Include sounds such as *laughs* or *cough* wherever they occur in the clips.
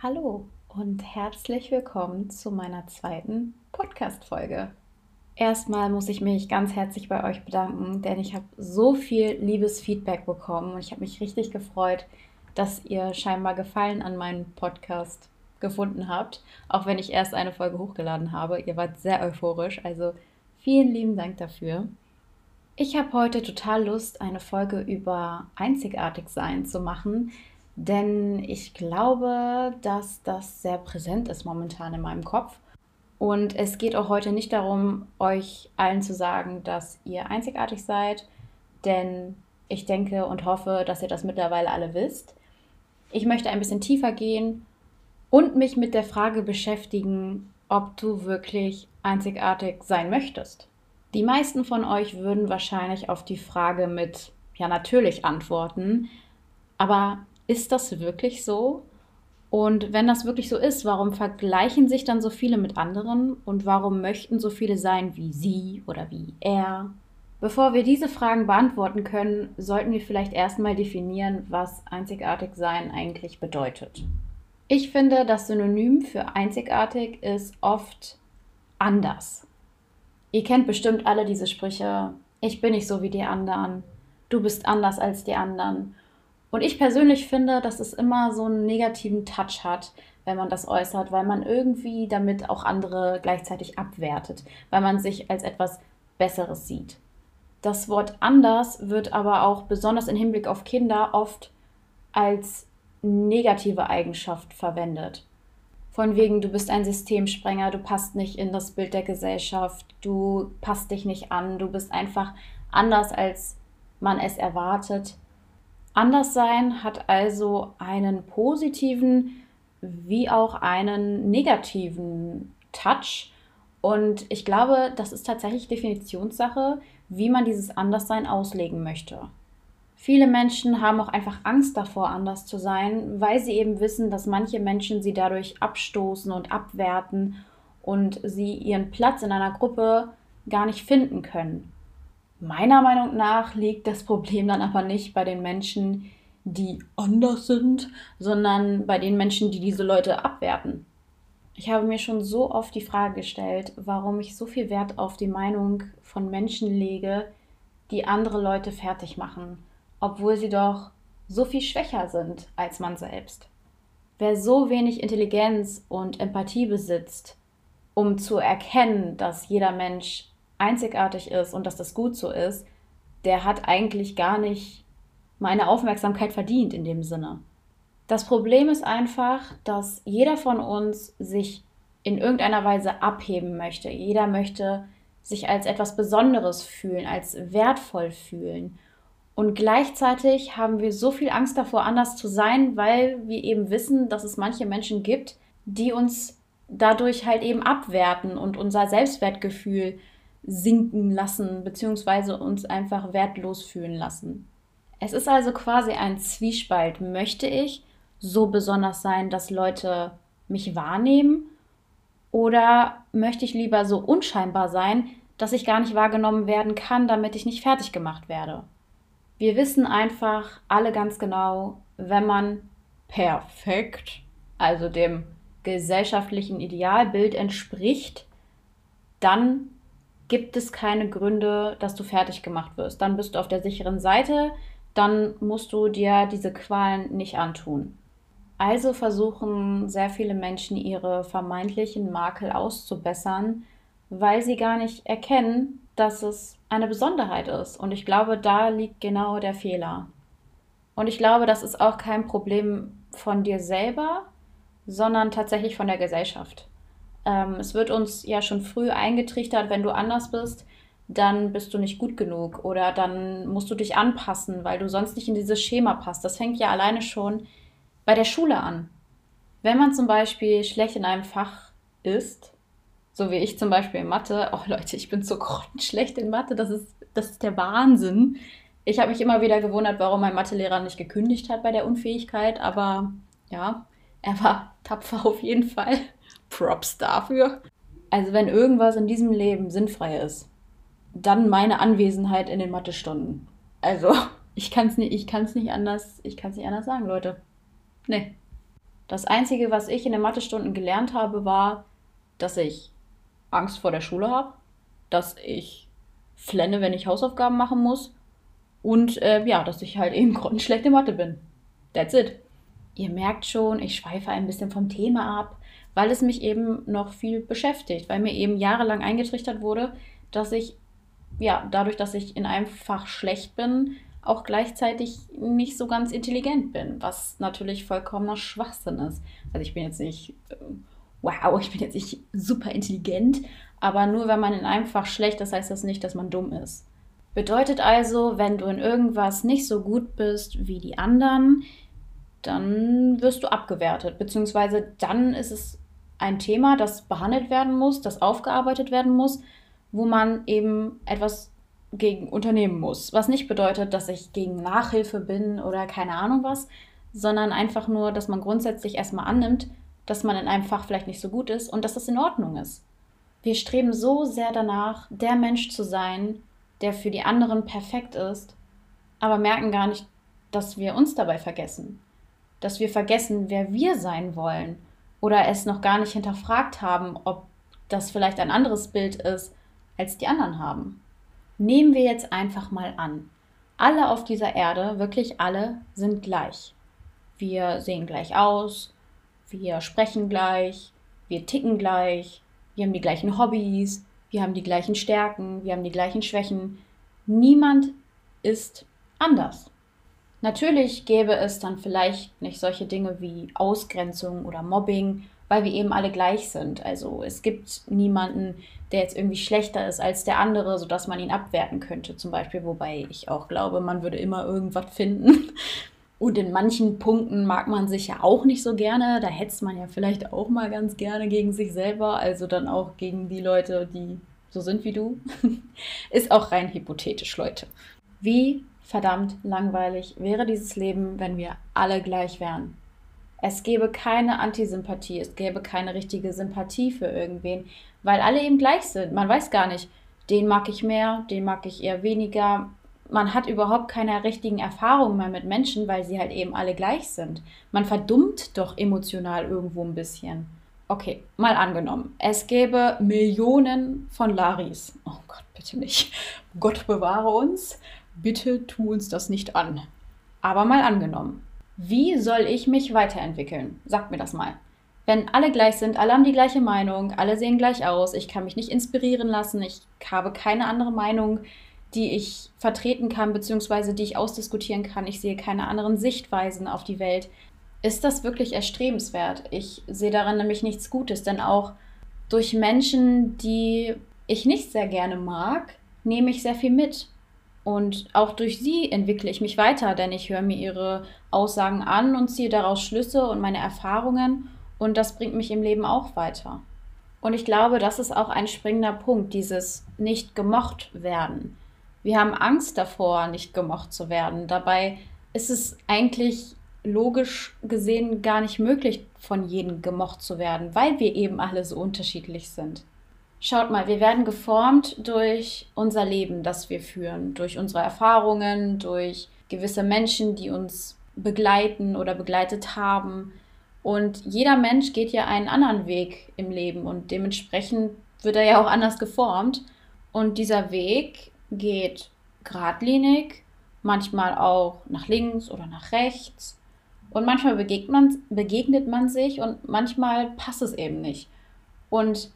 Hallo und herzlich willkommen zu meiner zweiten Podcast-Folge. Erstmal muss ich mich ganz herzlich bei euch bedanken, denn ich habe so viel liebes Feedback bekommen und ich habe mich richtig gefreut, dass ihr scheinbar Gefallen an meinem Podcast gefunden habt, auch wenn ich erst eine Folge hochgeladen habe. Ihr wart sehr euphorisch, also vielen lieben Dank dafür. Ich habe heute total Lust, eine Folge über Einzigartigsein zu machen, denn ich glaube, dass das sehr präsent ist momentan in meinem Kopf. Und es geht auch heute nicht darum, euch allen zu sagen, dass ihr einzigartig seid, denn ich denke und hoffe, dass ihr das mittlerweile alle wisst. Ich möchte ein bisschen tiefer gehen und mich mit der Frage beschäftigen, ob du wirklich einzigartig sein möchtest. Die meisten von euch würden wahrscheinlich auf die Frage mit ja natürlich antworten, aber ist das wirklich so? Und wenn das wirklich so ist, warum vergleichen sich dann so viele mit anderen und warum möchten so viele sein wie sie oder wie er? Bevor wir diese Fragen beantworten können, sollten wir vielleicht erstmal definieren, was einzigartig sein eigentlich bedeutet. Ich finde, das Synonym für einzigartig ist oft anders. Ihr kennt bestimmt alle diese Sprüche, ich bin nicht so wie die anderen, du bist anders als die anderen und ich persönlich finde, dass es immer so einen negativen Touch hat, wenn man das äußert, weil man irgendwie damit auch andere gleichzeitig abwertet, weil man sich als etwas Besseres sieht. Das Wort anders wird aber auch besonders im Hinblick auf Kinder oft als negative Eigenschaft verwendet. Von wegen, du bist ein Systemsprenger, du passt nicht in das Bild der Gesellschaft, du passt dich nicht an, du bist einfach anders, als man es erwartet Anderssein hat also einen positiven wie auch einen negativen Touch. Und ich glaube, das ist tatsächlich Definitionssache, wie man dieses Anderssein auslegen möchte. Viele Menschen haben auch einfach Angst davor, anders zu sein, weil sie eben wissen, dass manche Menschen sie dadurch abstoßen und abwerten und sie ihren Platz in einer Gruppe gar nicht finden können. Meiner Meinung nach liegt das Problem dann aber nicht bei den Menschen, die anders sind, sondern bei den Menschen, die diese Leute abwerten. Ich habe mir schon so oft die Frage gestellt, warum ich so viel Wert auf die Meinung von Menschen lege, die andere Leute fertig machen, obwohl sie doch so viel schwächer sind als man selbst. Wer so wenig Intelligenz und Empathie besitzt, um zu erkennen, dass jeder Mensch einzigartig ist und dass das gut so ist, der hat eigentlich gar nicht meine Aufmerksamkeit verdient in dem Sinne. Das Problem ist einfach, dass jeder von uns sich in irgendeiner Weise abheben möchte. Jeder möchte sich als etwas Besonderes fühlen, als wertvoll fühlen. Und gleichzeitig haben wir so viel Angst davor, anders zu sein, weil wir eben wissen, dass es manche Menschen gibt, die uns dadurch halt eben abwerten und unser Selbstwertgefühl sinken lassen, beziehungsweise uns einfach wertlos fühlen lassen. Es ist also quasi ein Zwiespalt. Möchte ich so besonders sein, dass Leute mich wahrnehmen? Oder möchte ich lieber so unscheinbar sein, dass ich gar nicht wahrgenommen werden kann, damit ich nicht fertig gemacht werde? Wir wissen einfach alle ganz genau, wenn man perfekt, also dem gesellschaftlichen Idealbild entspricht, dann gibt es keine Gründe, dass du fertig gemacht wirst. Dann bist du auf der sicheren Seite, dann musst du dir diese Qualen nicht antun. Also versuchen sehr viele Menschen ihre vermeintlichen Makel auszubessern, weil sie gar nicht erkennen, dass es eine Besonderheit ist. Und ich glaube, da liegt genau der Fehler. Und ich glaube, das ist auch kein Problem von dir selber, sondern tatsächlich von der Gesellschaft. Ähm, es wird uns ja schon früh eingetrichtert, wenn du anders bist, dann bist du nicht gut genug oder dann musst du dich anpassen, weil du sonst nicht in dieses Schema passt. Das fängt ja alleine schon bei der Schule an. Wenn man zum Beispiel schlecht in einem Fach ist, so wie ich zum Beispiel in Mathe, *laughs* oh Leute, ich bin so schlecht in Mathe, das ist, das ist der Wahnsinn. Ich habe mich immer wieder gewundert, warum mein Mathelehrer nicht gekündigt hat bei der Unfähigkeit, aber ja, er war tapfer auf jeden Fall. Props dafür. Also wenn irgendwas in diesem Leben sinnfrei ist, dann meine Anwesenheit in den Mathestunden. Also *laughs* ich kann es nicht, nicht anders, nicht anders sagen, Leute. Nee. Das Einzige, was ich in den Mathestunden gelernt habe, war, dass ich Angst vor der Schule habe, dass ich flenne, wenn ich Hausaufgaben machen muss und äh, ja, dass ich halt *laughs* eben grottenschlechte Mathe bin. That's it. Ihr merkt schon, ich schweife ein bisschen vom Thema ab, weil es mich eben noch viel beschäftigt, weil mir eben jahrelang eingetrichtert wurde, dass ich, ja, dadurch, dass ich in einem Fach schlecht bin, auch gleichzeitig nicht so ganz intelligent bin, was natürlich vollkommener Schwachsinn ist. Also ich bin jetzt nicht, äh, wow, ich bin jetzt nicht super intelligent, aber nur wenn man in einem Fach schlecht ist, heißt das nicht, dass man dumm ist. Bedeutet also, wenn du in irgendwas nicht so gut bist wie die anderen, dann wirst du abgewertet, beziehungsweise dann ist es ein Thema, das behandelt werden muss, das aufgearbeitet werden muss, wo man eben etwas gegen unternehmen muss. Was nicht bedeutet, dass ich gegen Nachhilfe bin oder keine Ahnung was, sondern einfach nur, dass man grundsätzlich erstmal annimmt, dass man in einem Fach vielleicht nicht so gut ist und dass das in Ordnung ist. Wir streben so sehr danach, der Mensch zu sein, der für die anderen perfekt ist, aber merken gar nicht, dass wir uns dabei vergessen. Dass wir vergessen, wer wir sein wollen oder es noch gar nicht hinterfragt haben, ob das vielleicht ein anderes Bild ist, als die anderen haben. Nehmen wir jetzt einfach mal an, alle auf dieser Erde, wirklich alle, sind gleich. Wir sehen gleich aus, wir sprechen gleich, wir ticken gleich, wir haben die gleichen Hobbys, wir haben die gleichen Stärken, wir haben die gleichen Schwächen. Niemand ist anders. Natürlich gäbe es dann vielleicht nicht solche Dinge wie Ausgrenzung oder Mobbing, weil wir eben alle gleich sind. Also es gibt niemanden, der jetzt irgendwie schlechter ist als der andere, sodass man ihn abwerten könnte, zum Beispiel. Wobei ich auch glaube, man würde immer irgendwas finden. *laughs* Und in manchen Punkten mag man sich ja auch nicht so gerne. Da hetzt man ja vielleicht auch mal ganz gerne gegen sich selber. Also dann auch gegen die Leute, die so sind wie du. *laughs* Ist auch rein hypothetisch, Leute. Wie verdammt langweilig wäre dieses Leben, wenn wir alle gleich wären. Es gäbe keine Antisympathie, es gäbe keine richtige Sympathie für irgendwen, weil alle eben gleich sind. Man weiß gar nicht, den mag ich mehr, den mag ich eher weniger. Man hat überhaupt keine richtigen Erfahrungen mehr mit Menschen, weil sie halt eben alle gleich sind. Man verdummt doch emotional irgendwo ein bisschen. Okay, mal angenommen, es gäbe Millionen von Laris. Oh Gott, bitte nicht. Gott bewahre uns. Bitte tu uns das nicht an. Aber mal angenommen, wie soll ich mich weiterentwickeln? Sagt mir das mal. Wenn alle gleich sind, alle haben die gleiche Meinung, alle sehen gleich aus, ich kann mich nicht inspirieren lassen, ich habe keine andere Meinung, die ich vertreten kann, beziehungsweise die ich ausdiskutieren kann, ich sehe keine anderen Sichtweisen auf die Welt. Ist das wirklich erstrebenswert? Ich sehe darin nämlich nichts Gutes, denn auch durch Menschen, die ich nicht sehr gerne mag, nehme ich sehr viel mit. Und auch durch sie entwickle ich mich weiter, denn ich höre mir ihre Aussagen an und ziehe daraus Schlüsse und meine Erfahrungen und das bringt mich im Leben auch weiter. Und ich glaube, das ist auch ein springender Punkt, dieses nicht gemocht werden. Wir haben Angst davor, nicht gemocht zu werden. Dabei ist es eigentlich logisch gesehen gar nicht möglich, von jedem gemocht zu werden, weil wir eben alle so unterschiedlich sind. Schaut mal, wir werden geformt durch unser Leben, das wir führen, durch unsere Erfahrungen, durch gewisse Menschen, die uns begleiten oder begleitet haben. Und jeder Mensch geht ja einen anderen Weg im Leben und dementsprechend wird er ja auch anders geformt. Und dieser Weg geht geradlinig, manchmal auch nach links oder nach rechts. Und manchmal begegnet man, begegnet man sich und manchmal passt es eben nicht. Und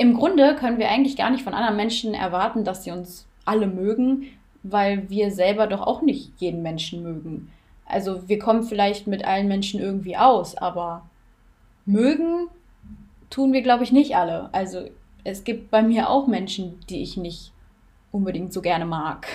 im Grunde können wir eigentlich gar nicht von anderen Menschen erwarten, dass sie uns alle mögen, weil wir selber doch auch nicht jeden Menschen mögen. Also wir kommen vielleicht mit allen Menschen irgendwie aus, aber mögen tun wir, glaube ich, nicht alle. Also es gibt bei mir auch Menschen, die ich nicht unbedingt so gerne mag.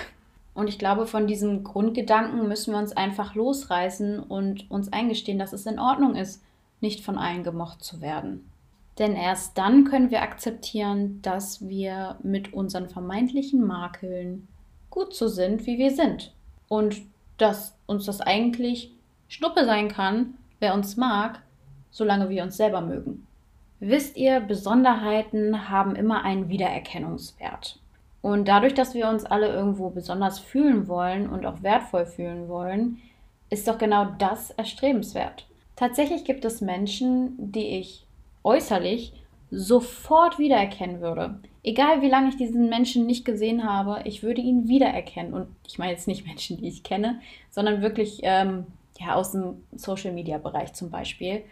Und ich glaube, von diesem Grundgedanken müssen wir uns einfach losreißen und uns eingestehen, dass es in Ordnung ist, nicht von allen gemocht zu werden. Denn erst dann können wir akzeptieren, dass wir mit unseren vermeintlichen Makeln gut so sind, wie wir sind. Und dass uns das eigentlich Schnuppe sein kann, wer uns mag, solange wir uns selber mögen. Wisst ihr, Besonderheiten haben immer einen Wiedererkennungswert. Und dadurch, dass wir uns alle irgendwo besonders fühlen wollen und auch wertvoll fühlen wollen, ist doch genau das erstrebenswert. Tatsächlich gibt es Menschen, die ich äußerlich sofort wiedererkennen würde. Egal wie lange ich diesen Menschen nicht gesehen habe, ich würde ihn wiedererkennen. Und ich meine jetzt nicht *laughs* Menschen, die ich kenne, sondern wirklich ähm, ja, aus dem Social-Media-Bereich zum Beispiel.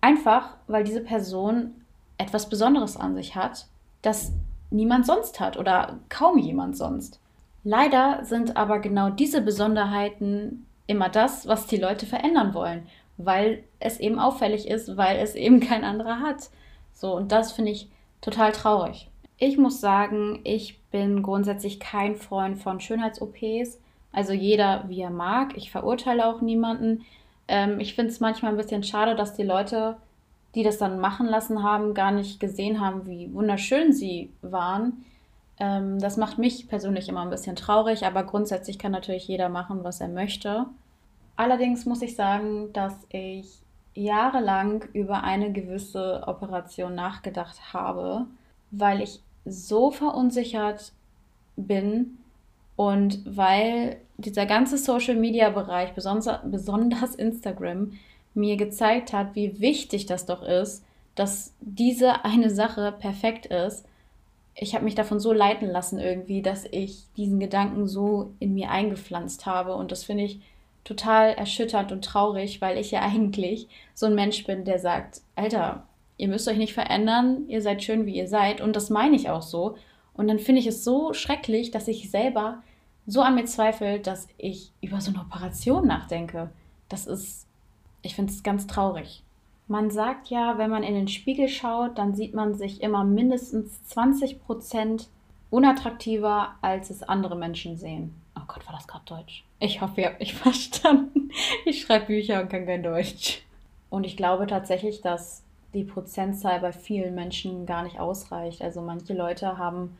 Einfach, weil diese Person etwas Besonderes an sich hat, das niemand sonst hat oder kaum jemand sonst. Leider sind aber genau diese Besonderheiten immer das, was die Leute verändern wollen, weil es eben auffällig ist, weil es eben kein anderer hat. So, und das finde ich total traurig. Ich muss sagen, ich bin grundsätzlich kein Freund von Schönheits-OPs. Also jeder, wie er mag. Ich verurteile auch niemanden. Ähm, ich finde es manchmal ein bisschen schade, dass die Leute, die das dann machen lassen haben, gar nicht gesehen haben, wie wunderschön sie waren. Ähm, das macht mich persönlich immer ein bisschen traurig, aber grundsätzlich kann natürlich jeder machen, was er möchte. Allerdings muss ich sagen, dass ich jahrelang über eine gewisse Operation nachgedacht habe, weil ich so verunsichert bin und weil dieser ganze Social-Media-Bereich, besonders, besonders Instagram, mir gezeigt hat, wie wichtig das doch ist, dass diese eine Sache perfekt ist. Ich habe mich davon so leiten lassen irgendwie, dass ich diesen Gedanken so in mir eingepflanzt habe und das finde ich total erschütternd und traurig, weil ich ja *laughs* eigentlich so ein Mensch bin, der sagt, Alter, ihr müsst euch nicht verändern, ihr seid schön, wie ihr seid. Und das meine ich auch so. Und dann finde ich es so schrecklich, dass ich selber so an mir zweifle, dass ich über so eine Operation nachdenke. Das ist, ich finde es ganz traurig. Man sagt ja, wenn man in den Spiegel schaut, dann sieht man sich immer mindestens 20 Prozent unattraktiver, als es andere Menschen sehen. Oh Gott, war das gerade Deutsch? Ich hoffe, ihr habt mich *laughs* verstanden. Ich schreibe Bücher und kann kein Deutsch. Und ich glaube tatsächlich, dass die Prozentzahl bei vielen Menschen gar nicht ausreicht. Also manche Leute haben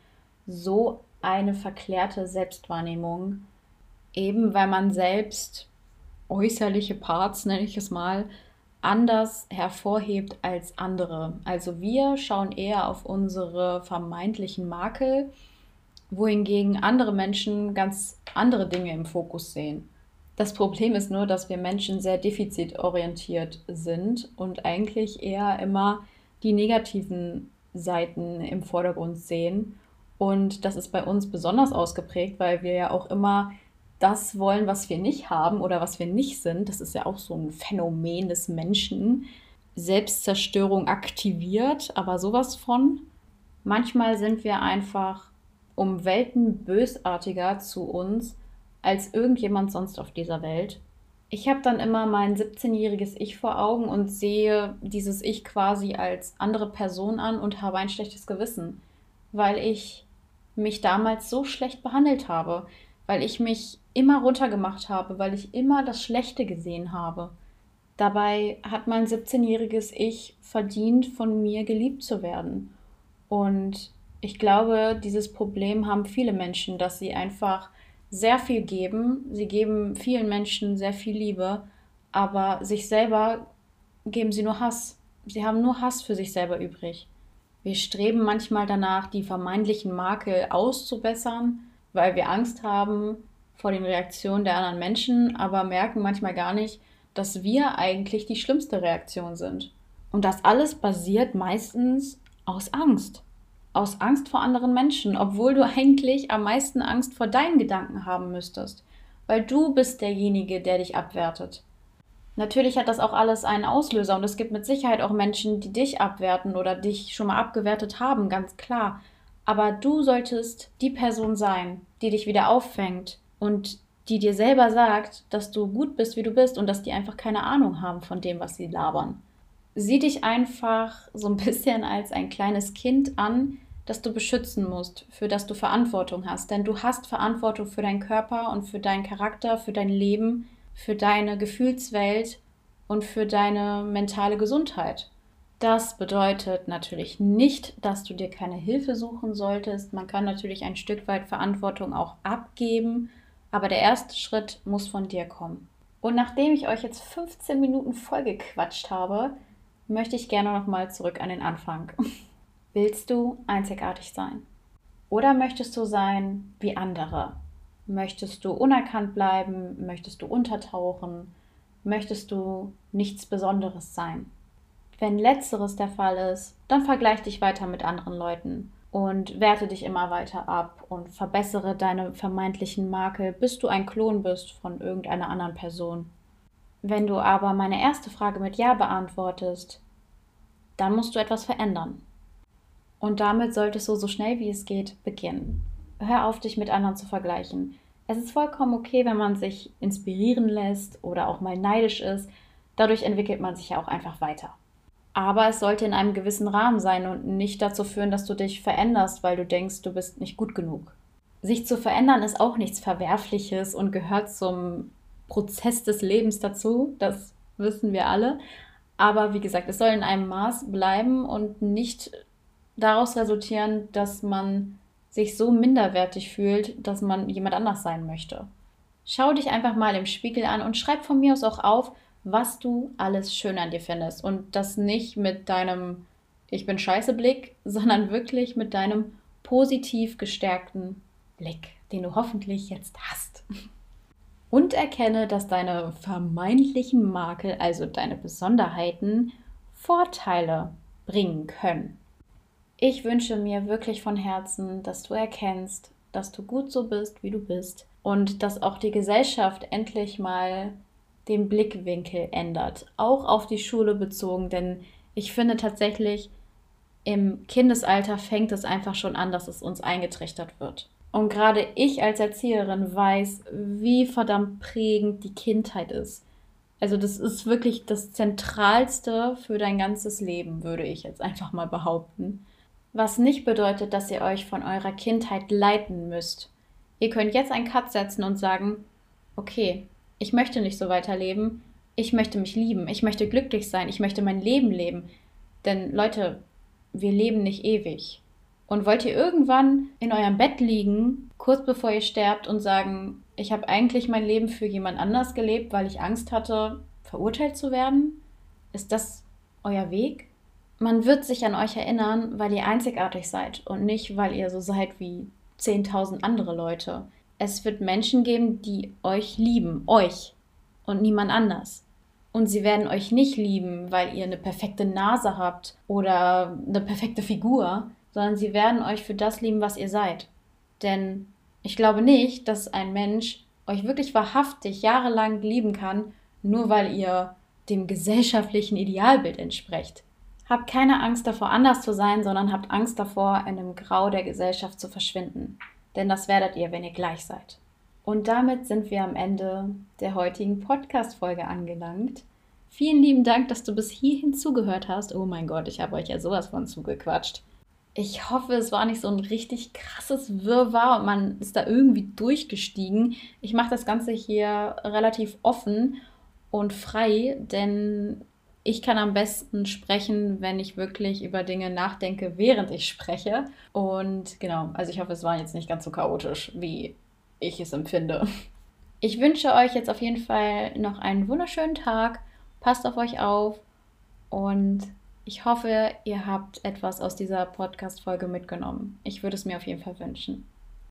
so eine verklärte Selbstwahrnehmung, eben weil man selbst äußerliche Parts, nenne ich es mal, anders hervorhebt als andere. Also wir schauen eher auf unsere vermeintlichen Makel wohingegen andere Menschen ganz andere Dinge im Fokus sehen. Das Problem ist nur, dass wir Menschen sehr defizitorientiert sind und eigentlich eher immer die negativen Seiten im Vordergrund sehen. Und das ist bei uns besonders ausgeprägt, weil wir ja auch immer das wollen, was wir nicht haben oder was wir nicht sind. Das ist ja auch so ein Phänomen des Menschen. Selbstzerstörung aktiviert, aber sowas von. Manchmal sind wir einfach um Welten bösartiger zu uns als irgendjemand sonst auf dieser Welt. Ich habe dann immer mein 17-jähriges Ich vor Augen und sehe dieses Ich quasi als andere Person an und habe ein schlechtes Gewissen, weil ich mich damals so schlecht behandelt habe, weil ich mich immer runtergemacht habe, weil ich immer das Schlechte gesehen habe. Dabei hat mein 17-jähriges Ich verdient, von mir geliebt zu werden. Und ich glaube, dieses Problem haben viele Menschen, dass sie einfach sehr viel geben. Sie geben vielen Menschen sehr viel Liebe, aber sich selber geben sie nur Hass. Sie haben nur Hass für sich selber übrig. Wir streben manchmal danach, die vermeintlichen Makel auszubessern, weil wir Angst haben vor den Reaktionen der anderen Menschen, aber merken manchmal gar nicht, dass wir eigentlich die schlimmste Reaktion sind. Und das alles basiert meistens aus Angst aus Angst vor anderen Menschen, obwohl du eigentlich am meisten Angst vor deinen Gedanken haben müsstest, weil du bist derjenige, der dich abwertet. Natürlich hat das auch alles einen Auslöser und es gibt mit Sicherheit auch Menschen, die dich abwerten oder dich schon mal abgewertet haben, ganz klar. Aber du solltest die Person sein, die dich wieder auffängt und die dir selber sagt, dass du gut bist, wie du bist und dass die einfach keine Ahnung haben von dem, was sie labern. Sieh dich einfach so ein *laughs* bisschen als ein kleines Kind an, das du beschützen musst, für das du Verantwortung hast. Denn du hast Verantwortung für deinen Körper und für deinen Charakter, für dein Leben, für deine Gefühlswelt und für deine mentale Gesundheit. Das bedeutet natürlich nicht, dass du dir keine Hilfe suchen solltest. Man kann natürlich ein Stück weit Verantwortung auch abgeben, aber der erste Schritt muss von dir kommen. Und nachdem ich euch jetzt 15 Minuten vollgequatscht habe, möchte ich gerne nochmal zurück an den Anfang. *laughs* Willst du einzigartig sein? Oder möchtest du sein wie andere? Möchtest du unerkannt bleiben? Möchtest du untertauchen? möchtest du nichts Besonderes sein? Wenn letzteres der Fall ist, dann vergleich dich weiter mit anderen Leuten und werte dich immer weiter ab und verbessere deine vermeintlichen Makel, bis du ein Klon bist von irgendeiner anderen Person. Wenn du aber meine erste Frage mit Ja beantwortest, dann musst du etwas verändern. Und damit solltest du so schnell wie es geht beginnen. Hör auf, dich mit anderen zu vergleichen. Es ist vollkommen okay, wenn man sich inspirieren lässt oder auch mal neidisch ist. Dadurch entwickelt man sich ja auch einfach weiter. Aber es sollte in einem gewissen Rahmen sein und nicht dazu führen, dass du dich veränderst, weil du denkst, du bist nicht gut genug. Sich zu verändern ist auch nichts Verwerfliches und gehört zum Prozess des Lebens dazu. Das wissen wir alle. Aber wie gesagt, es soll in einem Maß bleiben und nicht daraus resultieren, dass man sich so minderwertig fühlt, dass man jemand anders sein möchte. Schau dich einfach mal im Spiegel an und schreib von mir aus auch auf, was du alles schön an dir findest. Und das nicht mit deinem Ich bin scheiße Blick, *laughs* sondern wirklich mit deinem positiv gestärkten Blick, den du hoffentlich jetzt hast. *laughs* Und erkenne, dass deine vermeintlichen Makel, also deine Besonderheiten, Vorteile bringen können. Ich wünsche mir wirklich von Herzen, dass du erkennst, dass du gut so bist, wie du bist und dass auch die Gesellschaft endlich mal den Blickwinkel ändert, auch auf die Schule bezogen, denn ich finde tatsächlich, im Kindesalter fängt es einfach schon an, dass es uns eingetrichtert wird. Und gerade ich als Erzieherin weiß, wie verdammt prägend die Kindheit ist. Also das ist wirklich das Zentralste für dein ganzes Leben, würde ich jetzt einfach mal behaupten. Was nicht bedeutet, dass ihr euch von eurer Kindheit leiten müsst. Ihr könnt jetzt einen Cut setzen und sagen, okay, ich möchte nicht so weiterleben, ich möchte mich lieben, ich möchte glücklich sein, ich möchte mein Leben leben. Denn Leute, wir leben nicht ewig. Und wollt ihr irgendwann in eurem Bett liegen, kurz bevor ihr sterbt und sagen, ich habe eigentlich mein Leben für jemand anders gelebt, weil ich Angst hatte, verurteilt zu werden? Ist das euer Weg? Man wird sich an euch erinnern, weil ihr einzigartig seid und nicht, weil ihr so seid wie 10.000 andere Leute es wird Menschen geben, die euch lieben, euch und niemand anders. Und sie werden euch nicht lieben, weil ihr eine perfekte Nase habt oder eine perfekte Figur, sondern sie werden euch für das lieben, was ihr seid. Denn ich glaube nicht, dass ein Mensch euch wirklich wahrhaftig jahrelang lieben kann, nur weil ihr dem gesellschaftlichen Idealbild entsprecht. Habt keine Angst davor, anders zu sein, sondern habt Angst davor, in dem Grau der Gesellschaft zu verschwinden denn das werdet ihr, wenn ihr gleich seid. Und damit sind wir am Ende der heutigen Podcast-Folge angelangt. Vielen lieben Dank, dass du bis hierhin zugehört hast. Oh mein Gott, ich habe euch ja sowas von zugequatscht. Ich hoffe, es war nicht so ein richtig krasses Wirrwarr und man ist da irgendwie durchgestiegen. Ich mache das Ganze hier relativ offen und frei, denn ich kann am besten sprechen, wenn ich wirklich über Dinge nachdenke, während ich spreche. Und genau, also ich hoffe, es war jetzt nicht ganz so chaotisch, wie ich es empfinde. Ich wünsche euch jetzt auf jeden Fall noch einen wunderschönen Tag. Passt auf euch auf und ich hoffe, ihr habt etwas aus dieser Podcast-Folge mitgenommen. Ich würde es mir auf jeden Fall wünschen.